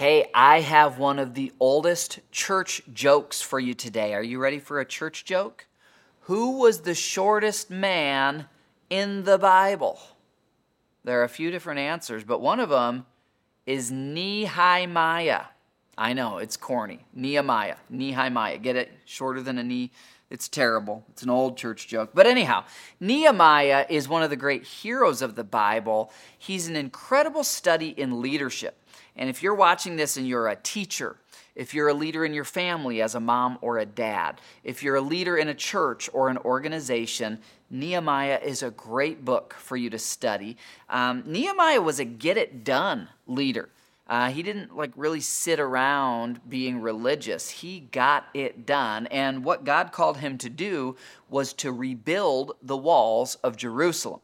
Hey, I have one of the oldest church jokes for you today. Are you ready for a church joke? Who was the shortest man in the Bible? There are a few different answers, but one of them is Nehemiah. I know, it's corny. Nehemiah. Nehemiah. Get it? Shorter than a knee. It's terrible. It's an old church joke. But anyhow, Nehemiah is one of the great heroes of the Bible. He's an incredible study in leadership. And if you're watching this and you're a teacher, if you're a leader in your family as a mom or a dad, if you're a leader in a church or an organization, Nehemiah is a great book for you to study. Um, Nehemiah was a get it done leader. Uh, he didn't like really sit around being religious. He got it done. And what God called him to do was to rebuild the walls of Jerusalem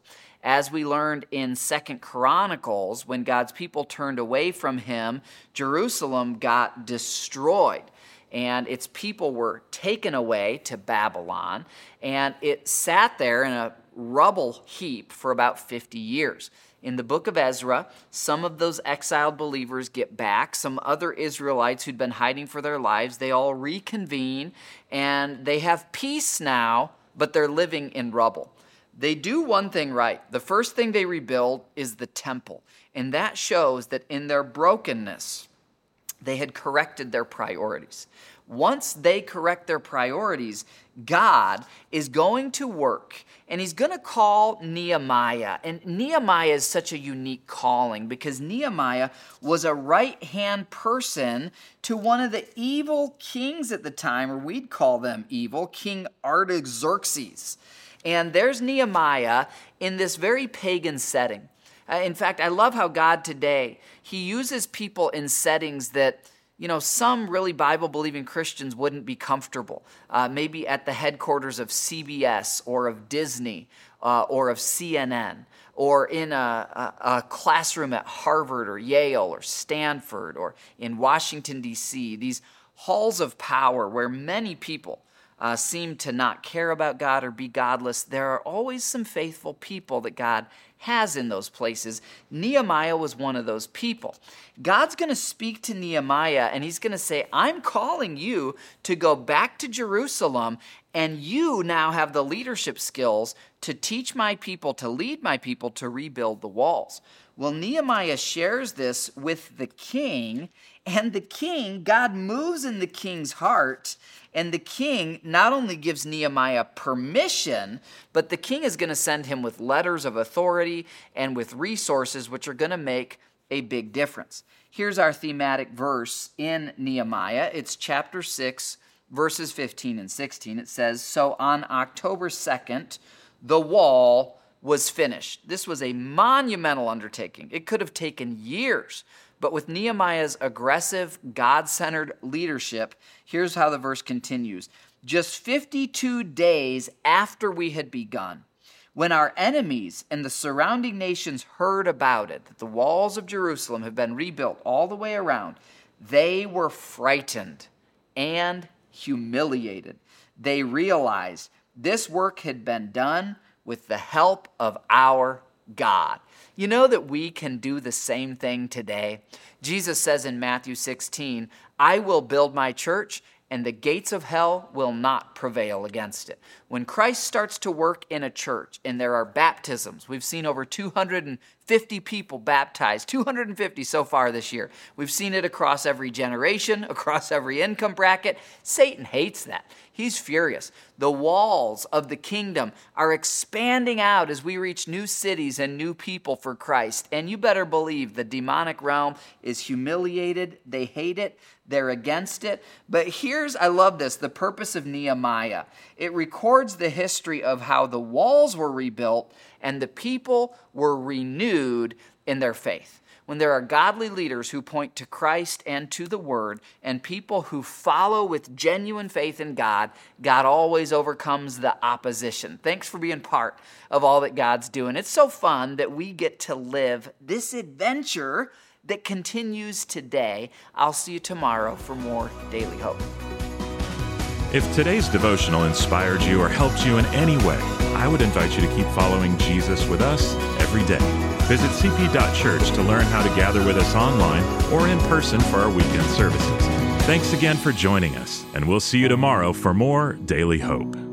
as we learned in Second Chronicles, when God's people turned away from him, Jerusalem got destroyed and its people were taken away to Babylon, and it sat there in a rubble heap for about 50 years. In the book of Ezra, some of those exiled believers get back. Some other Israelites who'd been hiding for their lives, they all reconvene and they have peace now, but they're living in rubble. They do one thing right. The first thing they rebuild is the temple. And that shows that in their brokenness, they had corrected their priorities. Once they correct their priorities, God is going to work and he's going to call Nehemiah. And Nehemiah is such a unique calling because Nehemiah was a right hand person to one of the evil kings at the time, or we'd call them evil, King Artaxerxes. And there's Nehemiah in this very pagan setting. Uh, in fact, I love how God today, he uses people in settings that, you know, some really Bible believing Christians wouldn't be comfortable. Uh, maybe at the headquarters of CBS or of Disney uh, or of CNN or in a, a, a, classroom at Harvard or Yale or Stanford or in Washington, D.C., these halls of power where many people uh, seem to not care about God or be godless, there are always some faithful people that God has in those places. Nehemiah was one of those people. God's going to speak to Nehemiah and he's going to say, I'm calling you to go back to Jerusalem, and you now have the leadership skills to teach my people, to lead my people to rebuild the walls. Well, Nehemiah shares this with the king, and the king, God moves in the king's heart, and the king not only gives Nehemiah permission, but the king is going to send him with letters of authority and with resources which are going to make a big difference. Here's our thematic verse in Nehemiah. It's chapter 6, verses 15 and 16. It says, So on October 2nd, the wall was finished. This was a monumental undertaking. It could have taken years. But with Nehemiah's aggressive, God centered leadership, here's how the verse continues. Just 52 days after we had begun, when our enemies and the surrounding nations heard about it, that the walls of Jerusalem have been rebuilt all the way around, they were frightened and humiliated. They realized this work had been done with the help of our God. You know that we can do the same thing today? Jesus says in Matthew 16, I will build my church and the gates of hell will not prevail against it. When Christ starts to work in a church and there are baptisms, we've seen over 250 people baptized, 250 so far this year. We've seen it across every generation, across every income bracket. Satan hates that. He's furious. The walls of the kingdom are expanding out as we reach new cities and new people for Christ. And you better believe the demonic realm is humiliated. They hate it, they're against it. But here's, I love this, the purpose of Nehemiah. It records the history of how the walls were rebuilt and the people were renewed in their faith. When there are godly leaders who point to Christ and to the Word, and people who follow with genuine faith in God, God always overcomes the opposition. Thanks for being part of all that God's doing. It's so fun that we get to live this adventure that continues today. I'll see you tomorrow for more Daily Hope. If today's devotional inspired you or helped you in any way, I would invite you to keep following Jesus with us every day. Visit cp.church to learn how to gather with us online or in person for our weekend services. Thanks again for joining us, and we'll see you tomorrow for more Daily Hope.